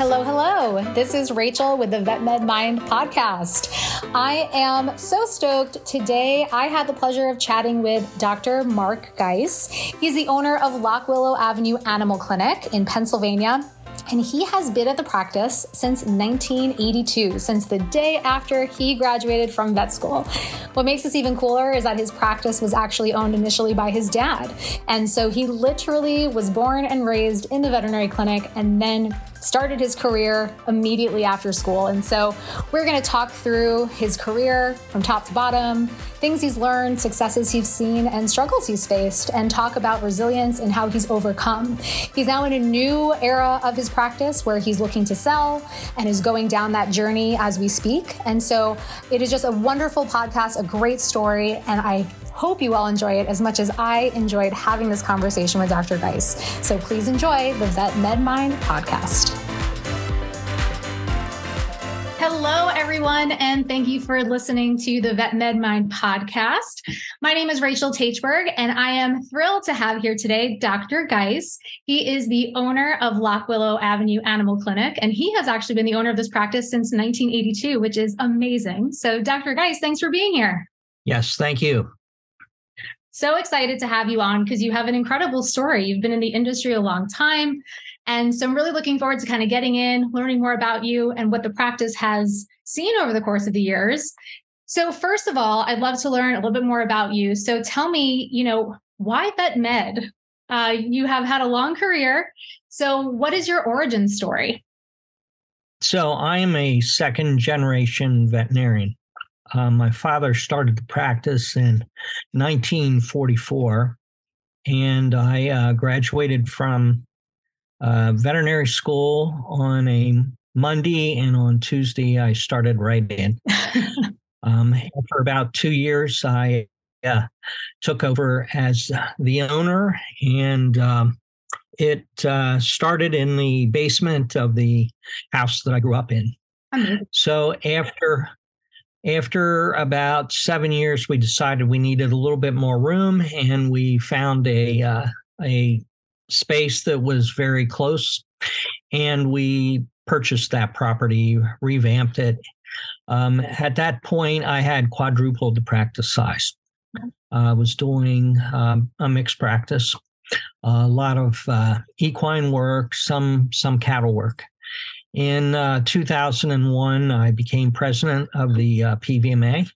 Hello, hello. This is Rachel with the Vet Med Mind podcast. I am so stoked. Today, I had the pleasure of chatting with Dr. Mark Guise. He's the owner of Lock Willow Avenue Animal Clinic in Pennsylvania and he has been at the practice since 1982, since the day after he graduated from vet school. What makes this even cooler is that his practice was actually owned initially by his dad. And so he literally was born and raised in the veterinary clinic and then started his career immediately after school. And so we're going to talk through his career from top to bottom, things he's learned, successes he's seen, and struggles he's faced, and talk about resilience and how he's overcome. He's now in a new era of his practice where he's looking to sell and is going down that journey as we speak. And so it is just a wonderful podcast, a great story, and I hope you all enjoy it as much as I enjoyed having this conversation with Dr. Guise. So please enjoy the Vet Med Mind podcast. Hello, everyone, and thank you for listening to the Vet Med Mind podcast. My name is Rachel Taichberg, and I am thrilled to have here today Dr. Guise. He is the owner of Lock Willow Avenue Animal Clinic, and he has actually been the owner of this practice since 1982, which is amazing. So, Dr. Guise, thanks for being here. Yes, thank you. So excited to have you on because you have an incredible story. You've been in the industry a long time. And so I'm really looking forward to kind of getting in, learning more about you and what the practice has seen over the course of the years. So, first of all, I'd love to learn a little bit more about you. So, tell me, you know, why vet med? Uh, you have had a long career. So, what is your origin story? So, I'm a second generation veterinarian. Uh, my father started the practice in 1944, and I uh, graduated from uh, veterinary school on a Monday, and on Tuesday, I started right in. um, after about two years, I uh, took over as the owner, and um, it uh, started in the basement of the house that I grew up in. So after after about seven years, we decided we needed a little bit more room, and we found a uh, a space that was very close, and we purchased that property, revamped it. Um, at that point, I had quadrupled the practice size. I was doing um, a mixed practice, a lot of uh, equine work, some some cattle work. In uh, 2001, I became president of the uh, PVMA,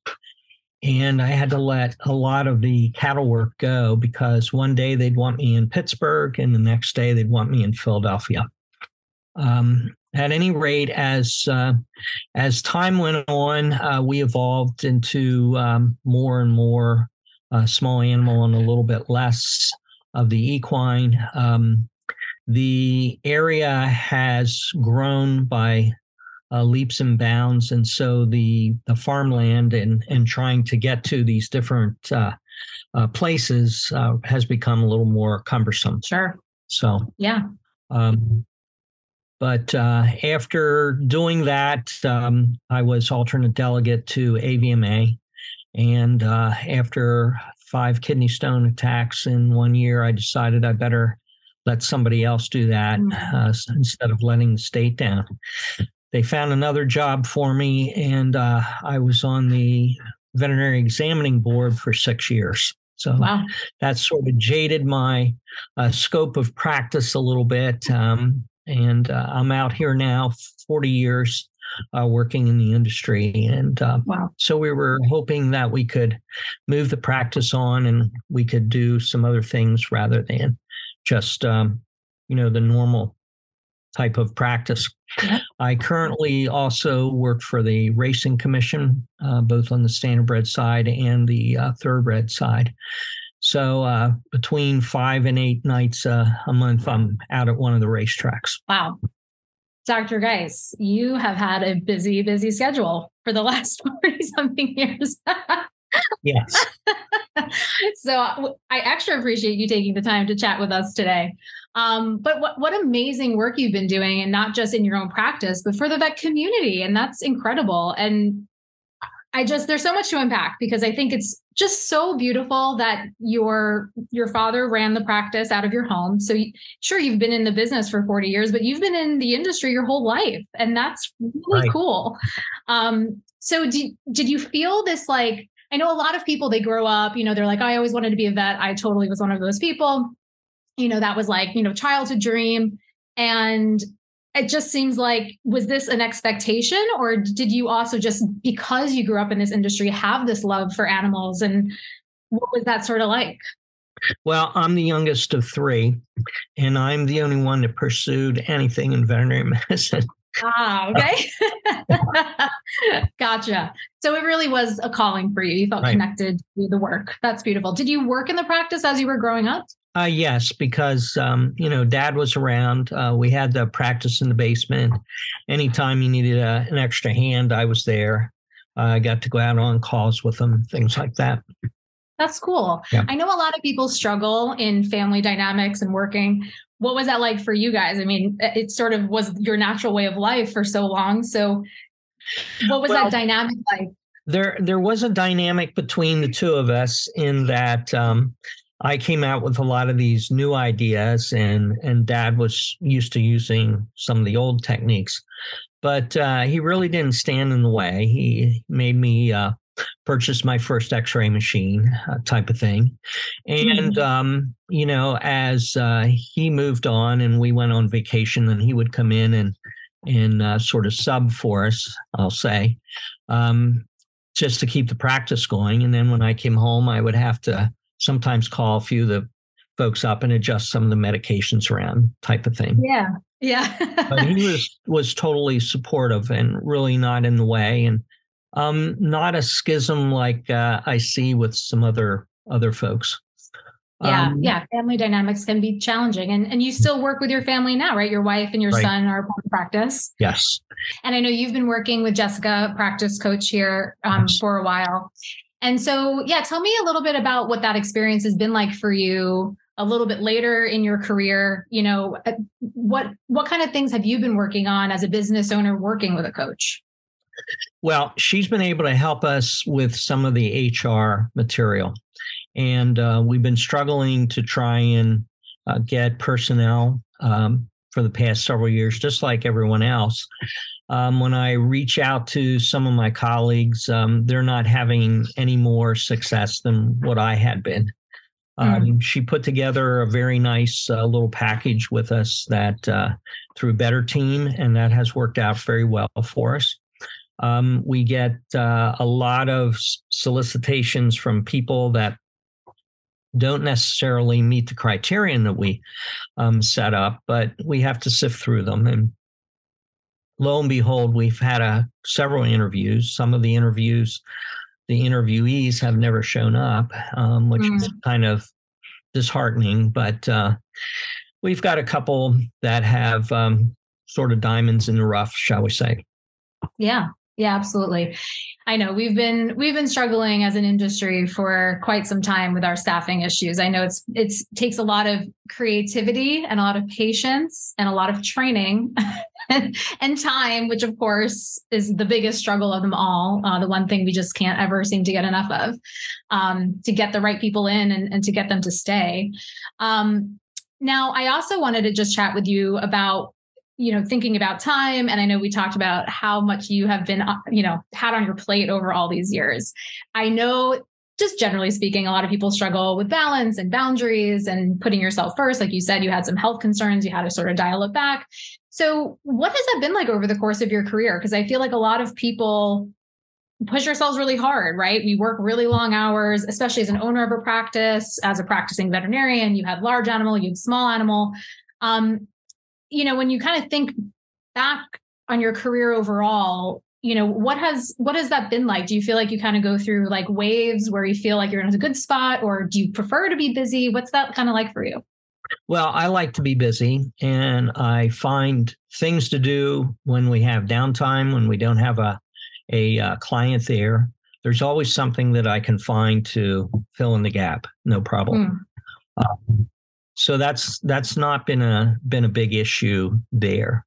and I had to let a lot of the cattle work go because one day they'd want me in Pittsburgh, and the next day they'd want me in Philadelphia. Um, at any rate, as uh, as time went on, uh, we evolved into um, more and more uh, small animal and a little bit less of the equine. Um, the area has grown by uh, leaps and bounds, and so the the farmland and and trying to get to these different uh, uh, places uh, has become a little more cumbersome. Sure. So yeah. Um, but uh, after doing that, um, I was alternate delegate to AVMA, and uh, after five kidney stone attacks in one year, I decided I better let somebody else do that mm-hmm. uh, instead of letting the state down. They found another job for me, and uh, I was on the veterinary examining board for six years. So wow. that sort of jaded my uh, scope of practice a little bit. Um, and uh, I'm out here now, 40 years uh, working in the industry. And uh, wow. so we were hoping that we could move the practice on and we could do some other things rather than just um, you know the normal type of practice. I currently also work for the Racing Commission, uh, both on the standardbred side and the uh, thoroughbred side. So uh, between five and eight nights uh, a month, I'm out at one of the racetracks. Wow. Dr. Guise, you have had a busy, busy schedule for the last 40 something years. yes. so I extra appreciate you taking the time to chat with us today. Um, but what, what amazing work you've been doing, and not just in your own practice, but for the vet community. And that's incredible. And I just there's so much to unpack because I think it's just so beautiful that your your father ran the practice out of your home. So you, sure you've been in the business for 40 years, but you've been in the industry your whole life and that's really right. cool. Um so did did you feel this like I know a lot of people they grow up, you know, they're like I always wanted to be a vet. I totally was one of those people. You know, that was like, you know, childhood dream and it just seems like was this an expectation or did you also just because you grew up in this industry have this love for animals and what was that sort of like well i'm the youngest of three and i'm the only one that pursued anything in veterinary medicine ah okay gotcha so it really was a calling for you you felt right. connected to the work that's beautiful did you work in the practice as you were growing up uh, yes, because um, you know Dad was around. Uh, we had the practice in the basement. Anytime you needed a, an extra hand, I was there. Uh, I got to go out on calls with them, things like that. That's cool. Yeah. I know a lot of people struggle in family dynamics and working. What was that like for you guys? I mean, it sort of was your natural way of life for so long. So, what was well, that dynamic like? There, there was a dynamic between the two of us in that. Um, I came out with a lot of these new ideas, and and Dad was used to using some of the old techniques, but uh, he really didn't stand in the way. He made me uh, purchase my first X-ray machine, uh, type of thing, and mm-hmm. um, you know, as uh, he moved on and we went on vacation, and he would come in and and uh, sort of sub for us, I'll say. Um, just to keep the practice going. And then when I came home, I would have to sometimes call a few of the folks up and adjust some of the medications around type of thing. Yeah. Yeah. but he was was totally supportive and really not in the way and um not a schism like uh, I see with some other other folks. Yeah, um, yeah. Family dynamics can be challenging, and and you still work with your family now, right? Your wife and your right. son are part of practice. Yes. And I know you've been working with Jessica, practice coach here, um, yes. for a while. And so, yeah, tell me a little bit about what that experience has been like for you a little bit later in your career. You know, uh, what what kind of things have you been working on as a business owner working with a coach? Well, she's been able to help us with some of the HR material. And uh, we've been struggling to try and uh, get personnel um, for the past several years, just like everyone else. Um, when I reach out to some of my colleagues, um, they're not having any more success than what I had been. Um, mm. She put together a very nice uh, little package with us that uh, through Better Team, and that has worked out very well for us. Um, we get uh, a lot of solicitations from people that don't necessarily meet the criterion that we um, set up, but we have to sift through them. And lo and behold, we've had a, uh, several interviews. Some of the interviews, the interviewees have never shown up, um, which mm. is kind of disheartening. But uh, we've got a couple that have um, sort of diamonds in the rough, shall we say? Yeah, yeah, absolutely. I know we've been we've been struggling as an industry for quite some time with our staffing issues. I know it's it's takes a lot of creativity and a lot of patience and a lot of training and time, which of course is the biggest struggle of them all. Uh, the one thing we just can't ever seem to get enough of um, to get the right people in and, and to get them to stay. Um, now, I also wanted to just chat with you about you know thinking about time and i know we talked about how much you have been uh, you know had on your plate over all these years i know just generally speaking a lot of people struggle with balance and boundaries and putting yourself first like you said you had some health concerns you had to sort of dial it back so what has that been like over the course of your career because i feel like a lot of people push ourselves really hard, right? We work really long hours, especially as an owner of a practice, as a practicing veterinarian. You had large animal, you had small animal. Um, you know, when you kind of think back on your career overall, you know, what has what has that been like? Do you feel like you kind of go through like waves where you feel like you're in a good spot, or do you prefer to be busy? What's that kind of like for you? Well, I like to be busy and I find things to do when we have downtime, when we don't have a, a uh, client there. There's always something that I can find to fill in the gap. No problem. Mm. Um, so that's that's not been a been a big issue there.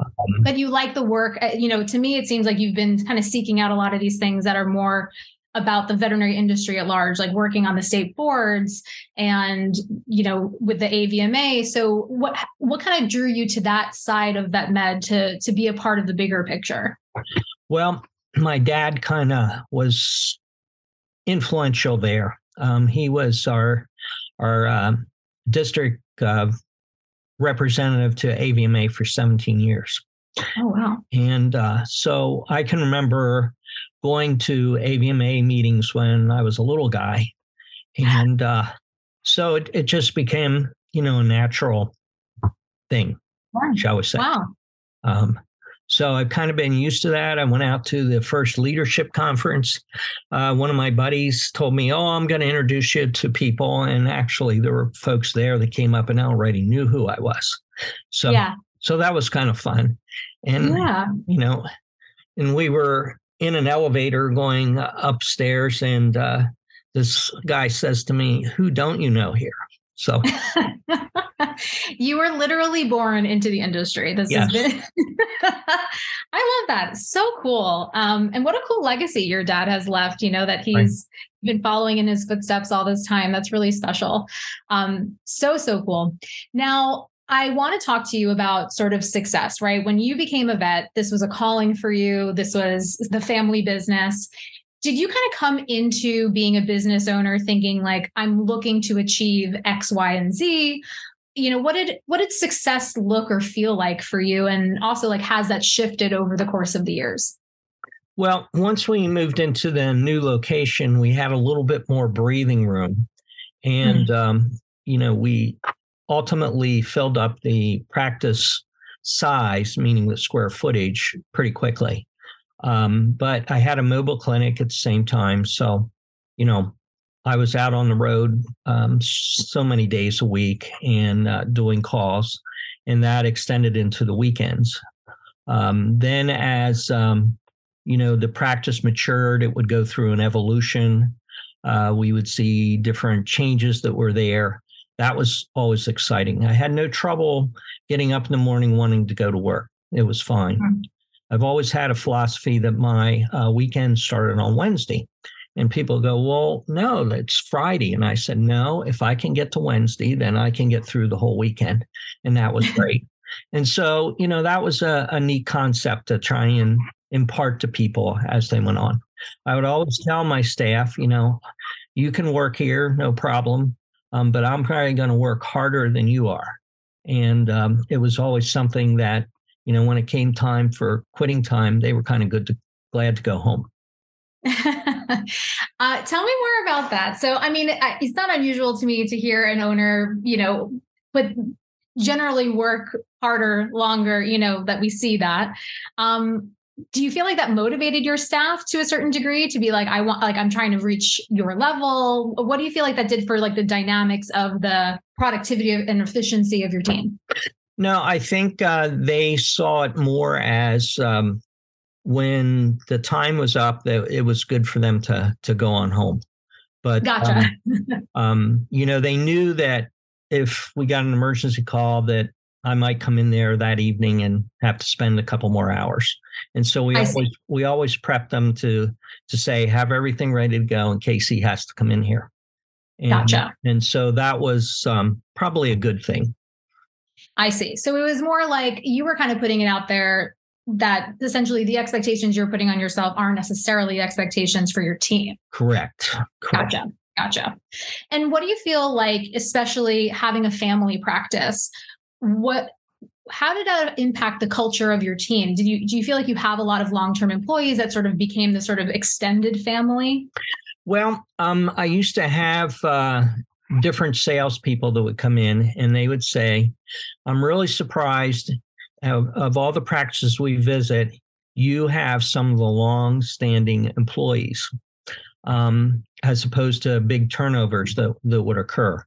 Um, but you like the work. Uh, you know, to me, it seems like you've been kind of seeking out a lot of these things that are more about the veterinary industry at large, like working on the state boards and you know with the AVMA. So what what kind of drew you to that side of vet med to to be a part of the bigger picture? Well, my dad kind of was influential there. Um, he was our our uh, district uh, representative to AVMA for 17 years. Oh wow! And uh, so I can remember going to AVMA meetings when I was a little guy. And uh, so it, it just became, you know, a natural thing, wow. shall we say. Wow. Um, so I've kind of been used to that. I went out to the first leadership conference. Uh, one of my buddies told me, Oh, I'm going to introduce you to people. And actually, there were folks there that came up and already knew who I was. So, yeah. so that was kind of fun. And, yeah. you know, and we were in an elevator going upstairs, and uh, this guy says to me, "Who don't you know here?" So you were literally born into the industry. This yes. has been I love that. So cool. Um, and what a cool legacy your dad has left, you know, that he's right. been following in his footsteps all this time. That's really special. Um, so, so cool. Now, I want to talk to you about sort of success, right? When you became a vet, this was a calling for you, this was the family business. Did you kind of come into being a business owner thinking like I'm looking to achieve X, Y, and Z? You know, what did what did success look or feel like for you? And also like has that shifted over the course of the years? Well, once we moved into the new location, we had a little bit more breathing room. And mm-hmm. um, you know, we ultimately filled up the practice size, meaning the square footage, pretty quickly. Um, but I had a mobile clinic at the same time. So, you know, I was out on the road um, so many days a week and uh, doing calls, and that extended into the weekends. Um, then, as um, you know, the practice matured, it would go through an evolution. Uh, we would see different changes that were there that was always exciting. I had no trouble getting up in the morning wanting to go to work. It was fine. I've always had a philosophy that my uh, weekend started on Wednesday. And people go, well, no, it's Friday. And I said, no, if I can get to Wednesday, then I can get through the whole weekend. And that was great. and so, you know, that was a, a neat concept to try and impart to people as they went on. I would always tell my staff, you know, you can work here, no problem um, but I'm probably going to work harder than you are. And um, it was always something that, you know, when it came time for quitting time, they were kind of good to glad to go home. uh, tell me more about that. So, I mean, it's not unusual to me to hear an owner, you know, but generally work harder, longer, you know, that we see that. Um, do you feel like that motivated your staff to a certain degree to be like i want like i'm trying to reach your level what do you feel like that did for like the dynamics of the productivity and efficiency of your team no i think uh, they saw it more as um, when the time was up that it was good for them to to go on home but gotcha um, um, you know they knew that if we got an emergency call that I might come in there that evening and have to spend a couple more hours. And so we I always see. we always prep them to to say have everything ready to go in case he has to come in here. And, gotcha. And so that was um, probably a good thing. I see. So it was more like you were kind of putting it out there that essentially the expectations you're putting on yourself aren't necessarily expectations for your team. Correct. Correct. Gotcha. Gotcha. And what do you feel like, especially having a family practice? what how did that impact the culture of your team? Did you do you feel like you have a lot of long term employees that sort of became the sort of extended family? Well, um, I used to have uh, different salespeople that would come in and they would say, "I'm really surprised of, of all the practices we visit, you have some of the long standing employees." Um, as opposed to big turnovers that, that would occur.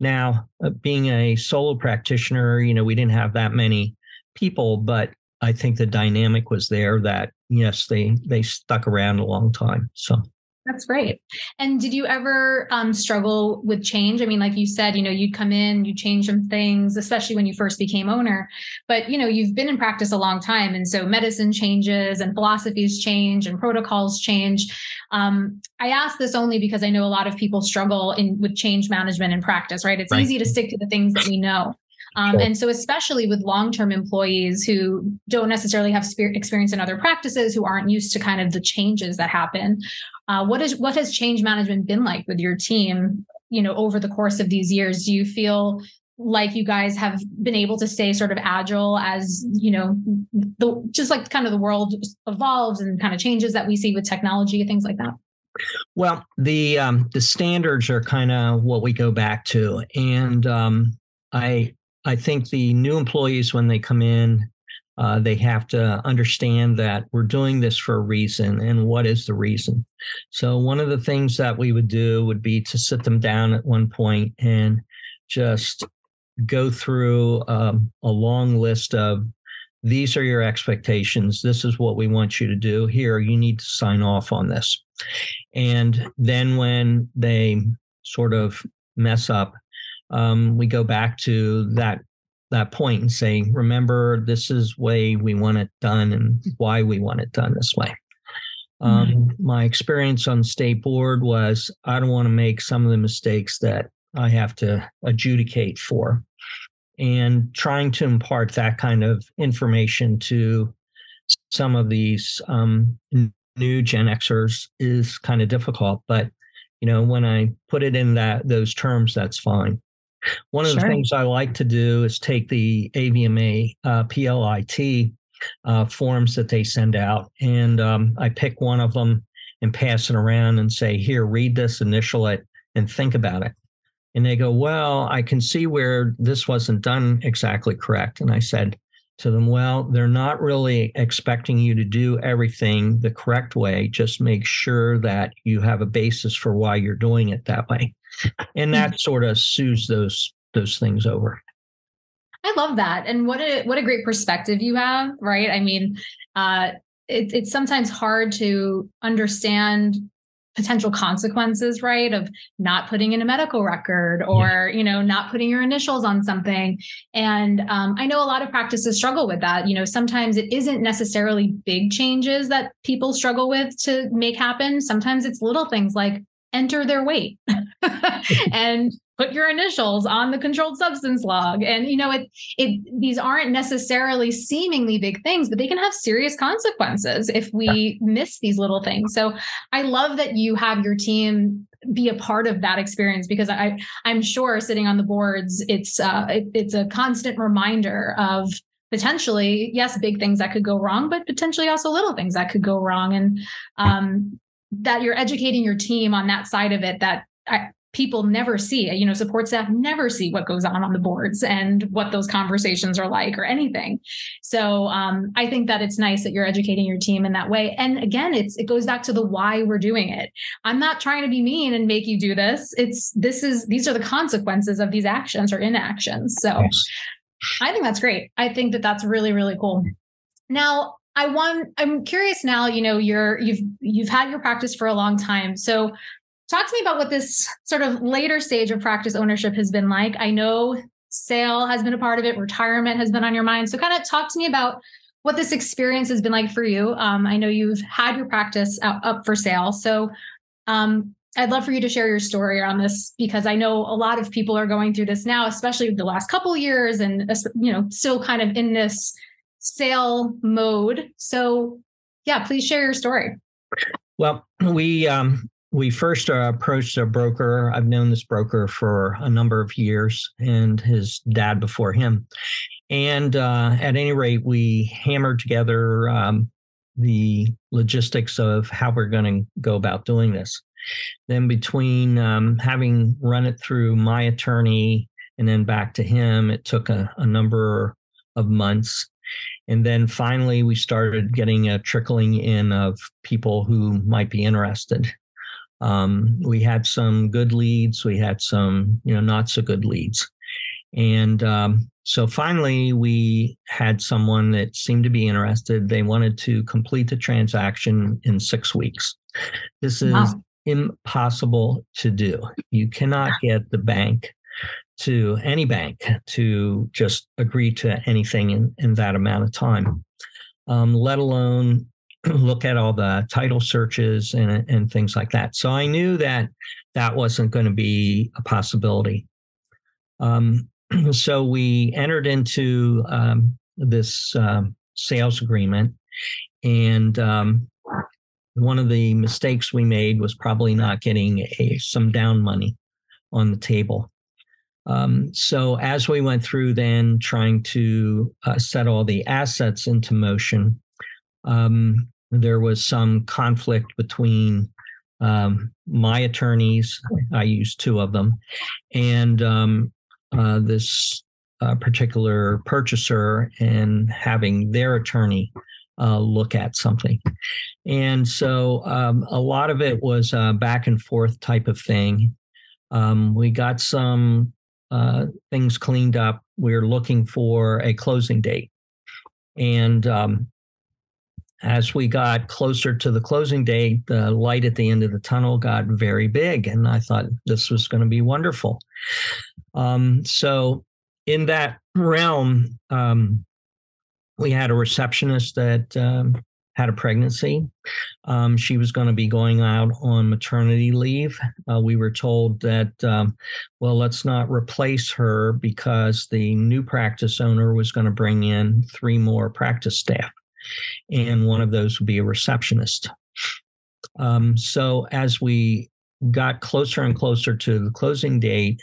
Now, uh, being a solo practitioner, you know, we didn't have that many people, but I think the dynamic was there that yes, they they stuck around a long time. So That's great. And did you ever um, struggle with change? I mean, like you said, you know, you'd come in, you change some things, especially when you first became owner. But you know, you've been in practice a long time, and so medicine changes, and philosophies change, and protocols change. Um, I ask this only because I know a lot of people struggle in with change management in practice. Right? It's right. easy to stick to the things that we know. Um. And so, especially with long term employees who don't necessarily have experience in other practices, who aren't used to kind of the changes that happen, uh, what is what has change management been like with your team? You know, over the course of these years, do you feel like you guys have been able to stay sort of agile as you know the just like kind of the world evolves and kind of changes that we see with technology and things like that well the um the standards are kind of what we go back to and um i i think the new employees when they come in uh, they have to understand that we're doing this for a reason and what is the reason. So, one of the things that we would do would be to sit them down at one point and just go through um, a long list of these are your expectations. This is what we want you to do. Here, you need to sign off on this. And then when they sort of mess up, um, we go back to that that point and say, remember, this is way we want it done and why we want it done this way. Um, mm-hmm. My experience on state board was I don't want to make some of the mistakes that I have to adjudicate for. And trying to impart that kind of information to some of these um, new Gen Xers is kind of difficult. But you know, when I put it in that those terms, that's fine. One of sure. the things I like to do is take the AVMA uh, PLIT uh, forms that they send out, and um, I pick one of them and pass it around and say, "Here, read this, initial it, and think about it." And they go, "Well, I can see where this wasn't done exactly correct." And I said to them, "Well, they're not really expecting you to do everything the correct way. Just make sure that you have a basis for why you're doing it that way." And that sort of soothes those those things over. I love that, and what a what a great perspective you have, right? I mean, uh, it, it's sometimes hard to understand potential consequences right of not putting in a medical record or yeah. you know not putting your initials on something and um, i know a lot of practices struggle with that you know sometimes it isn't necessarily big changes that people struggle with to make happen sometimes it's little things like enter their weight and put your initials on the controlled substance log. And you know it it these aren't necessarily seemingly big things but they can have serious consequences if we miss these little things. So i love that you have your team be a part of that experience because i i'm sure sitting on the boards it's uh it, it's a constant reminder of potentially yes big things that could go wrong but potentially also little things that could go wrong. And um that you're educating your team on that side of it that I, people never see you know support staff never see what goes on on the boards and what those conversations are like or anything. So um, i think that it's nice that you're educating your team in that way. And again it's it goes back to the why we're doing it. I'm not trying to be mean and make you do this. It's this is these are the consequences of these actions or inactions. So yes. i think that's great. I think that that's really really cool. Now I want I'm curious now, you know, you're you've you've had your practice for a long time. So talk to me about what this sort of later stage of practice ownership has been like. I know sale has been a part of it, retirement has been on your mind. So kind of talk to me about what this experience has been like for you. Um, I know you've had your practice out, up for sale. So um, I'd love for you to share your story on this because I know a lot of people are going through this now, especially the last couple years and you know still kind of in this sale mode. So, yeah, please share your story. Well, we um, we first uh, approached a broker. I've known this broker for a number of years, and his dad before him. And uh, at any rate, we hammered together um, the logistics of how we're going to go about doing this. Then, between um, having run it through my attorney and then back to him, it took a, a number of months. And then finally, we started getting a trickling in of people who might be interested. Um, we had some good leads, we had some, you know, not so good leads. And um, so finally, we had someone that seemed to be interested. They wanted to complete the transaction in six weeks. This is wow. impossible to do. You cannot get the bank to any bank to just agree to anything in, in that amount of time, um, let alone look at all the title searches and, and things like that. So I knew that that wasn't going to be a possibility. Um, so we entered into um, this um, sales agreement, and um, one of the mistakes we made was probably not getting a, some down money on the table. Um, so as we went through then trying to uh, set all the assets into motion, um, there was some conflict between um, my attorneys. I used two of them, and um, uh, this uh, particular purchaser, and having their attorney uh, look at something. And so um, a lot of it was a back and forth type of thing. Um, we got some uh, things cleaned up. We are looking for a closing date. And um, as we got closer to the closing date, the light at the end of the tunnel got very big. And I thought this was going to be wonderful. Um, so, in that realm, um, we had a receptionist that um, had a pregnancy. Um, she was going to be going out on maternity leave. Uh, we were told that, um, well, let's not replace her because the new practice owner was going to bring in three more practice staff, and one of those would be a receptionist. Um, so as we got closer and closer to the closing date,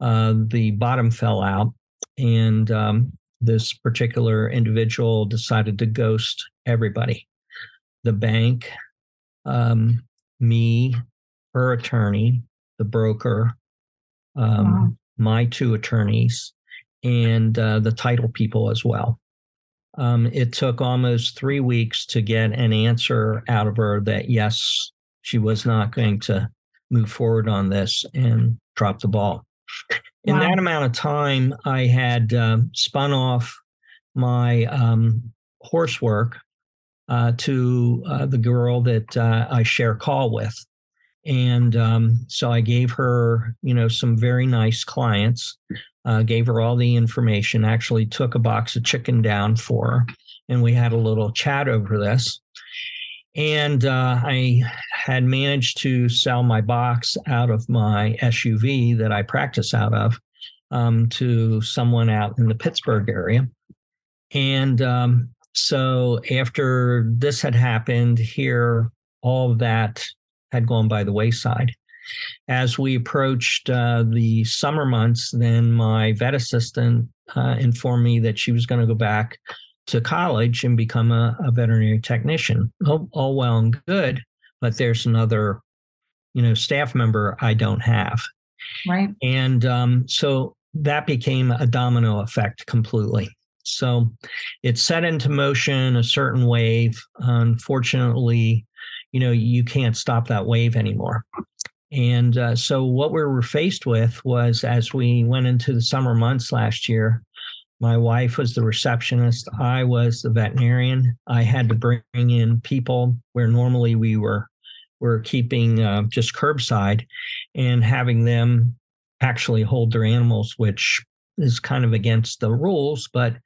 uh, the bottom fell out, and um, this particular individual decided to ghost everybody the bank, um, me, her attorney, the broker, um, wow. my two attorneys, and uh, the title people as well. Um, it took almost three weeks to get an answer out of her that yes, she was not going to move forward on this and drop the ball. In that amount of time, I had uh, spun off my um, horse work uh, to uh, the girl that uh, I share call with. And um, so I gave her, you know, some very nice clients, uh, gave her all the information, actually took a box of chicken down for her. And we had a little chat over this. And uh, I had managed to sell my box out of my SUV that I practice out of um, to someone out in the Pittsburgh area. And um, so after this had happened, here, all of that had gone by the wayside. As we approached uh, the summer months, then my vet assistant uh, informed me that she was going to go back to college and become a, a veterinary technician. All, all, well and good, but there's another, you know, staff member I don't have. Right. And um, so that became a domino effect completely. So it set into motion a certain wave. Unfortunately, you know, you can't stop that wave anymore. And uh, so what we were faced with was as we went into the summer months last year, my wife was the receptionist. I was the veterinarian. I had to bring in people where normally we were were keeping uh, just curbside and having them actually hold their animals, which is kind of against the rules, but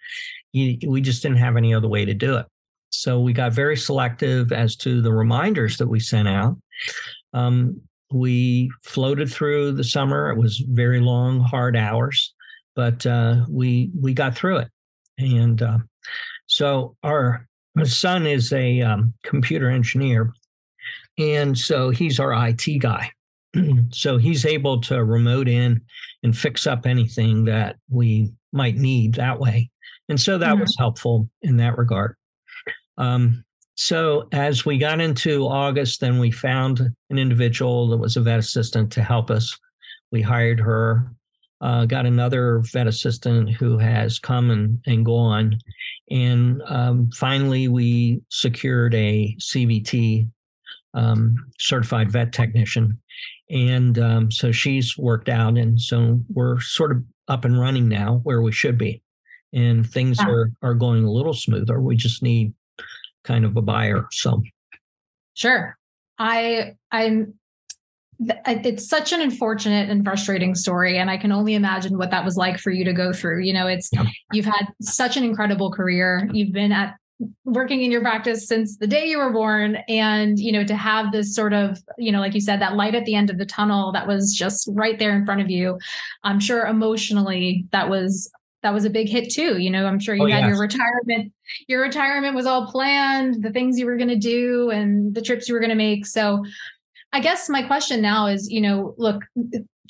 you, we just didn't have any other way to do it. So we got very selective as to the reminders that we sent out. Um, we floated through the summer. It was very long, hard hours, but uh, we we got through it. And uh, so our son is a um, computer engineer, and so he's our IT guy. so he's able to remote in and fix up anything that we might need that way. And so that mm-hmm. was helpful in that regard. Um, so as we got into August, then we found an individual that was a vet assistant to help us. We hired her, uh, got another vet assistant who has come and, and gone. And um, finally, we secured a CVT um, certified vet technician and um, so she's worked out, and so we're sort of up and running now where we should be, and things yeah. are are going a little smoother. We just need kind of a buyer. So, sure, I I'm it's such an unfortunate and frustrating story and i can only imagine what that was like for you to go through you know it's yeah. you've had such an incredible career you've been at working in your practice since the day you were born and you know to have this sort of you know like you said that light at the end of the tunnel that was just right there in front of you i'm sure emotionally that was that was a big hit too you know i'm sure you oh, had yes. your retirement your retirement was all planned the things you were going to do and the trips you were going to make so i guess my question now is you know look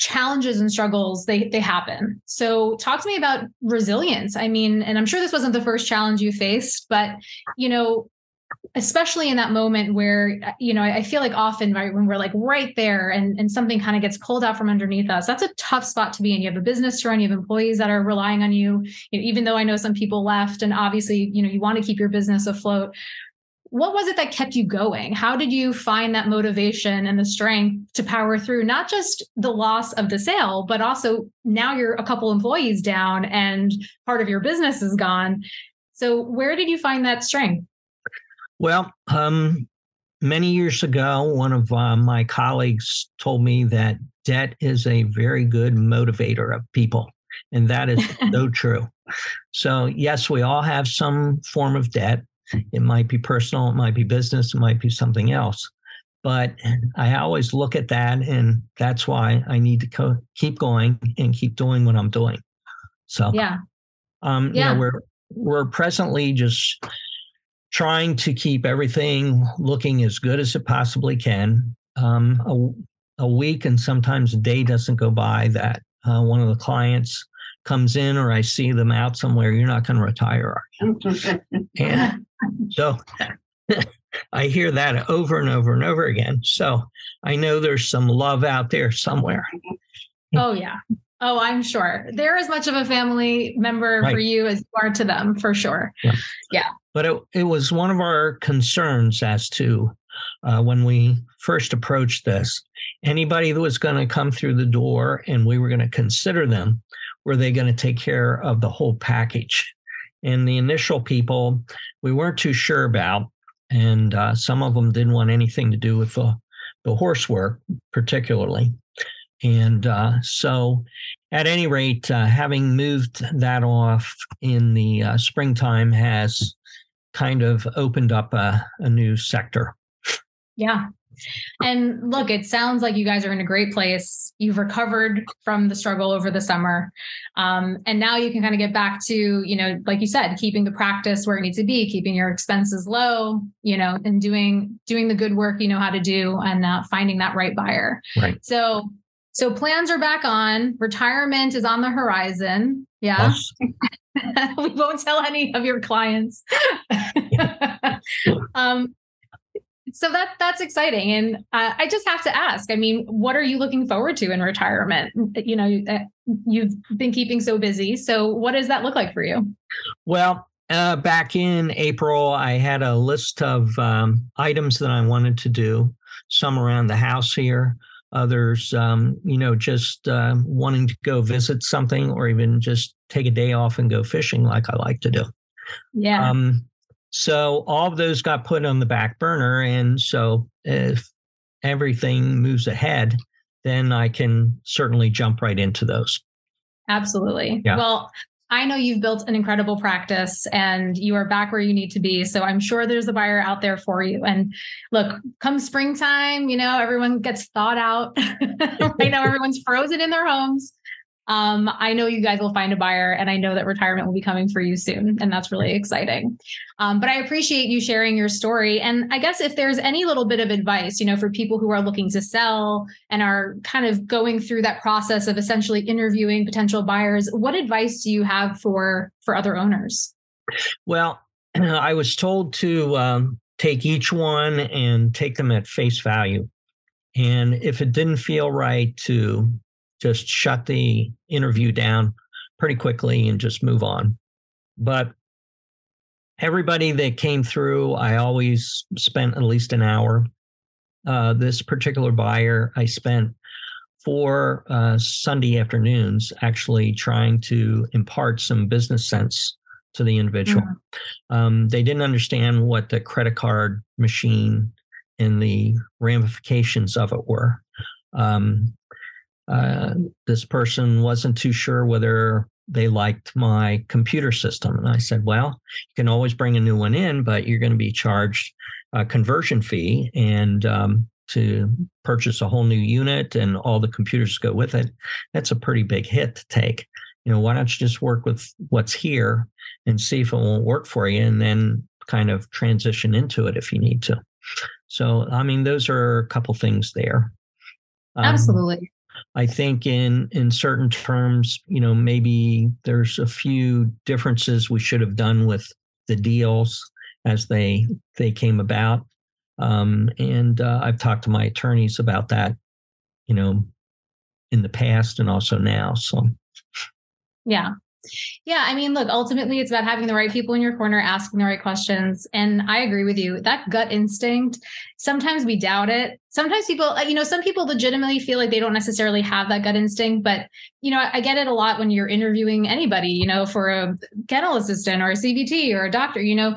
challenges and struggles they they happen. So talk to me about resilience. I mean and i'm sure this wasn't the first challenge you faced but you know especially in that moment where you know I feel like often right when we're like right there and and something kind of gets pulled out from underneath us that's a tough spot to be in. You have a business to run you have employees that are relying on you, you know, even though I know some people left and obviously you know you want to keep your business afloat what was it that kept you going? How did you find that motivation and the strength to power through not just the loss of the sale, but also now you're a couple employees down and part of your business is gone. So, where did you find that strength? Well, um, many years ago, one of uh, my colleagues told me that debt is a very good motivator of people. And that is so true. So, yes, we all have some form of debt. It might be personal, it might be business, it might be something else. But I always look at that, and that's why I need to co- keep going and keep doing what I'm doing. So, yeah, um, yeah. You know, we're we're presently just trying to keep everything looking as good as it possibly can. Um, a, a week and sometimes a day doesn't go by that uh, one of the clients comes in or I see them out somewhere, you're not going to retire, are you? and so I hear that over and over and over again. So I know there's some love out there somewhere. Oh, yeah. Oh, I'm sure. They're as much of a family member right. for you as you are to them, for sure. Yeah. yeah. But it, it was one of our concerns as to uh, when we first approached this anybody that was going to come through the door and we were going to consider them, were they going to take care of the whole package? And the initial people, we weren't too sure about. And uh, some of them didn't want anything to do with the, the horse work, particularly. And uh, so, at any rate, uh, having moved that off in the uh, springtime has kind of opened up a, a new sector. Yeah. And look, it sounds like you guys are in a great place. You've recovered from the struggle over the summer. Um, and now you can kind of get back to, you know, like you said, keeping the practice where it needs to be, keeping your expenses low, you know, and doing doing the good work you know how to do and uh, finding that right buyer. Right. So so plans are back on. Retirement is on the horizon. Yeah. we won't tell any of your clients. um, so that that's exciting, and uh, I just have to ask. I mean, what are you looking forward to in retirement? You know, uh, you've been keeping so busy. So, what does that look like for you? Well, uh, back in April, I had a list of um, items that I wanted to do. Some around the house here, others, um, you know, just uh, wanting to go visit something or even just take a day off and go fishing like I like to do. Yeah. Um, so all of those got put on the back burner. And so if everything moves ahead, then I can certainly jump right into those. Absolutely. Yeah. Well, I know you've built an incredible practice and you are back where you need to be. So I'm sure there's a buyer out there for you. And look, come springtime, you know, everyone gets thawed out. right now, everyone's frozen in their homes. Um, I know you guys will find a buyer, and I know that retirement will be coming for you soon, and that's really exciting. Um, but I appreciate you sharing your story. And I guess if there's any little bit of advice, you know, for people who are looking to sell and are kind of going through that process of essentially interviewing potential buyers, what advice do you have for for other owners? Well, I was told to um, take each one and take them at face value. And if it didn't feel right, to just shut the interview down pretty quickly and just move on. But everybody that came through, I always spent at least an hour. Uh, this particular buyer, I spent four uh, Sunday afternoons actually trying to impart some business sense to the individual. Mm-hmm. Um, they didn't understand what the credit card machine and the ramifications of it were. um, uh, this person wasn't too sure whether they liked my computer system. And I said, well, you can always bring a new one in, but you're going to be charged a conversion fee. And um, to purchase a whole new unit and all the computers go with it, that's a pretty big hit to take. You know, why don't you just work with what's here and see if it won't work for you and then kind of transition into it if you need to. So, I mean, those are a couple things there. Um, Absolutely. I think in in certain terms, you know, maybe there's a few differences we should have done with the deals as they they came about. Um, and uh, I've talked to my attorneys about that, you know, in the past and also now. So, yeah, yeah, I mean, look, ultimately it's about having the right people in your corner, asking the right questions. And I agree with you. That gut instinct, sometimes we doubt it. Sometimes people, uh, you know, some people legitimately feel like they don't necessarily have that gut instinct, but you know, I get it a lot when you're interviewing anybody, you know, for a kennel assistant or a CVT or a doctor, you know,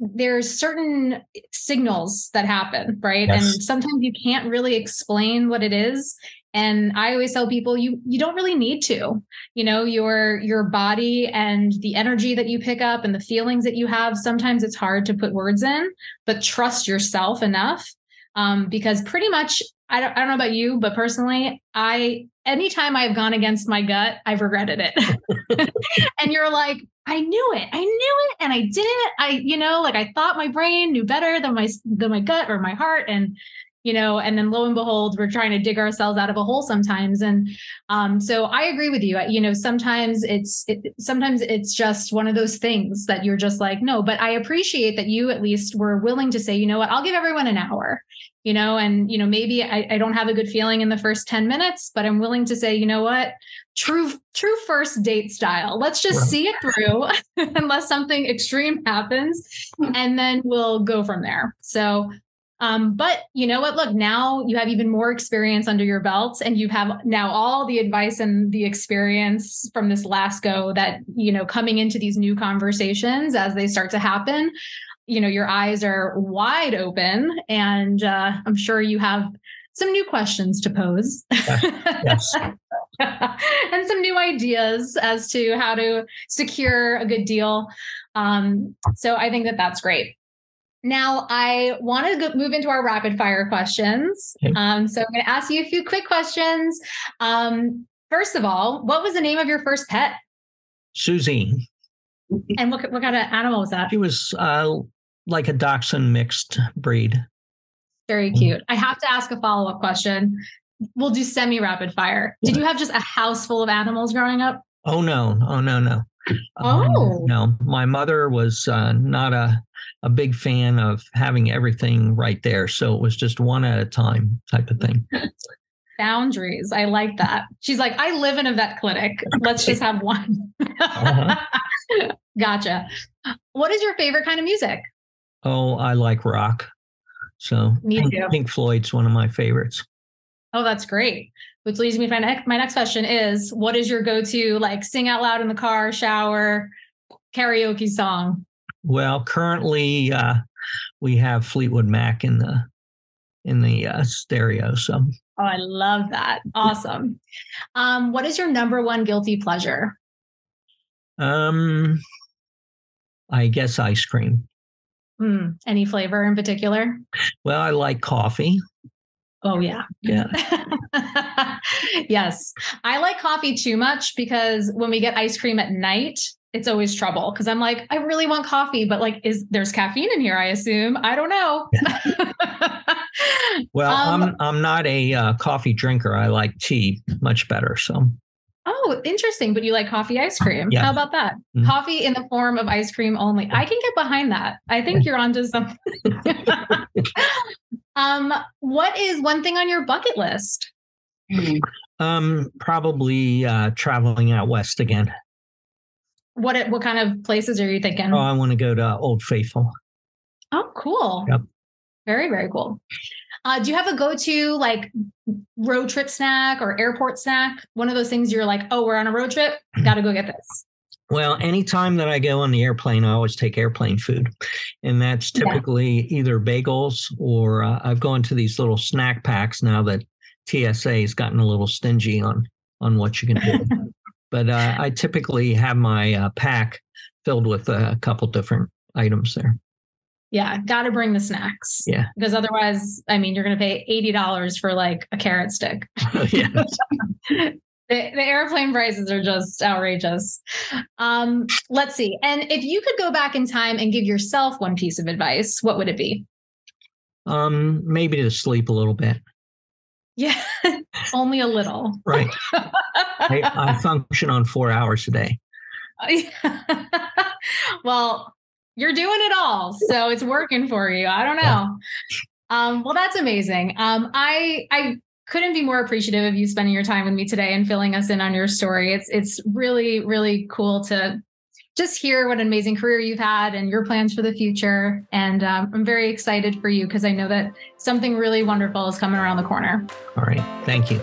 there's certain signals that happen, right? Yes. And sometimes you can't really explain what it is and i always tell people you you don't really need to you know your your body and the energy that you pick up and the feelings that you have sometimes it's hard to put words in but trust yourself enough um, because pretty much I don't, I don't know about you but personally i anytime i've gone against my gut i've regretted it. And you're like i knew it i knew it and i did it. I you know like i thought my brain knew better than my than my gut or my heart. And you know and then lo and behold we're trying to dig ourselves out of a hole sometimes. And um, so i agree with you. You know sometimes it's it, sometimes it's just one of those things that you're just like no but i appreciate that you at least were willing to say you know what? I'll give everyone an hour you know and you know maybe I, I don't have a good feeling in the first 10 minutes but i'm willing to say you know what? True true first date style. Let's just see it through unless something extreme happens and then we'll go from there. So um, but you know what? Look, now you have even more experience under your belt, and you have now all the advice and the experience from this last go that, you know, coming into these new conversations as they start to happen, you know, your eyes are wide open. And uh, I'm sure you have some new questions to pose. Yes. and some new ideas as to how to secure a good deal. Um, so I think that that's great. Now, I want to go, move into our rapid fire questions. Okay. Um, so I'm going to ask you a few quick questions. Um, first of all, what was the name of your first pet? Susie. And what, what kind of animal was that? She was uh, like a dachshund mixed breed. Very cute. I have to ask a follow up question. We'll do semi rapid fire. Did you have just a house full of animals growing up? Oh, no. Oh, no, no. Um, oh. Um, no, my mother was uh, not a, a big fan of having everything right there. So it was just one at a time type of thing. Boundaries. I like that. She's like, I live in a vet clinic. Let's just have one. uh-huh. Gotcha. What is your favorite kind of music? Oh, I like rock. So Pink. Pink Floyd's one of my favorites. Oh, that's great. Which leads me to my next my next question is what is your go-to like sing out loud in the car, shower, karaoke song? Well, currently uh, we have Fleetwood Mac in the in the uh, stereo. So Oh, I love that. Awesome. Um, what is your number one guilty pleasure? Um, I guess ice cream. Mm, any flavor in particular? Well, I like coffee. Oh yeah. Yeah. yes. I like coffee too much because when we get ice cream at night, it's always trouble because I'm like, I really want coffee, but like, is there's caffeine in here? I assume. I don't know. well, um, I'm I'm not a uh, coffee drinker. I like tea much better. So. Oh, interesting. But you like coffee ice cream. Yeah. How about that? Mm-hmm. Coffee in the form of ice cream only. I can get behind that. I think you're onto something. um, what is one thing on your bucket list? Um, probably uh, traveling out west again. What what kind of places are you thinking? Oh, I want to go to Old Faithful. Oh, cool. Yep. Very, very cool. Uh, do you have a go-to like road trip snack or airport snack? One of those things you're like, oh, we're on a road trip, got to go get this. Well, anytime that I go on the airplane, I always take airplane food. And that's typically yeah. either bagels or uh, I've gone to these little snack packs now that TSA has gotten a little stingy on on what you can do. but uh, I typically have my uh, pack filled with a couple different items there. Yeah, got to bring the snacks. Yeah, because otherwise, I mean, you're going to pay eighty dollars for like a carrot stick. yes. the, the airplane prices are just outrageous. Um, let's see. And if you could go back in time and give yourself one piece of advice, what would it be? Um, maybe to sleep a little bit. Yeah, only a little. Right. I, I, function on four hours a day. well, you're doing it all, so it's working for you. I don't know. Yeah. Um, well, that's amazing. Um, I I couldn't be more appreciative of you spending your time with me today and filling us in on your story. It's it's really really cool to just hear what an amazing career you've had and your plans for the future. And um, I'm very excited for you because I know that something really wonderful is coming around the corner. All right. Thank you.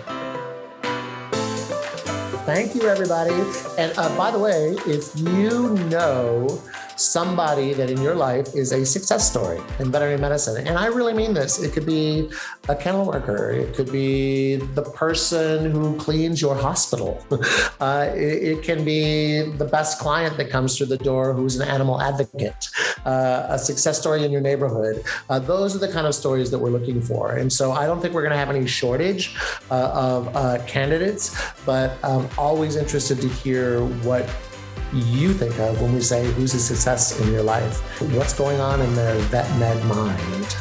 Thank you, everybody. And uh, by the way, if you know somebody that in your life is a success story in veterinary medicine. And I really mean this. It could be a kennel worker, it could be the person who cleans your hospital, uh, it, it, can be the best client that comes through the door who's an animal advocate, uh, a success story in your neighborhood. Uh, those are the kind of stories that we're looking for. And so I don't think we're going to have any shortage uh, of uh, candidates, but I'm always interested to hear what you think of when we say who's a success in your life? What's going on in their vet med mind?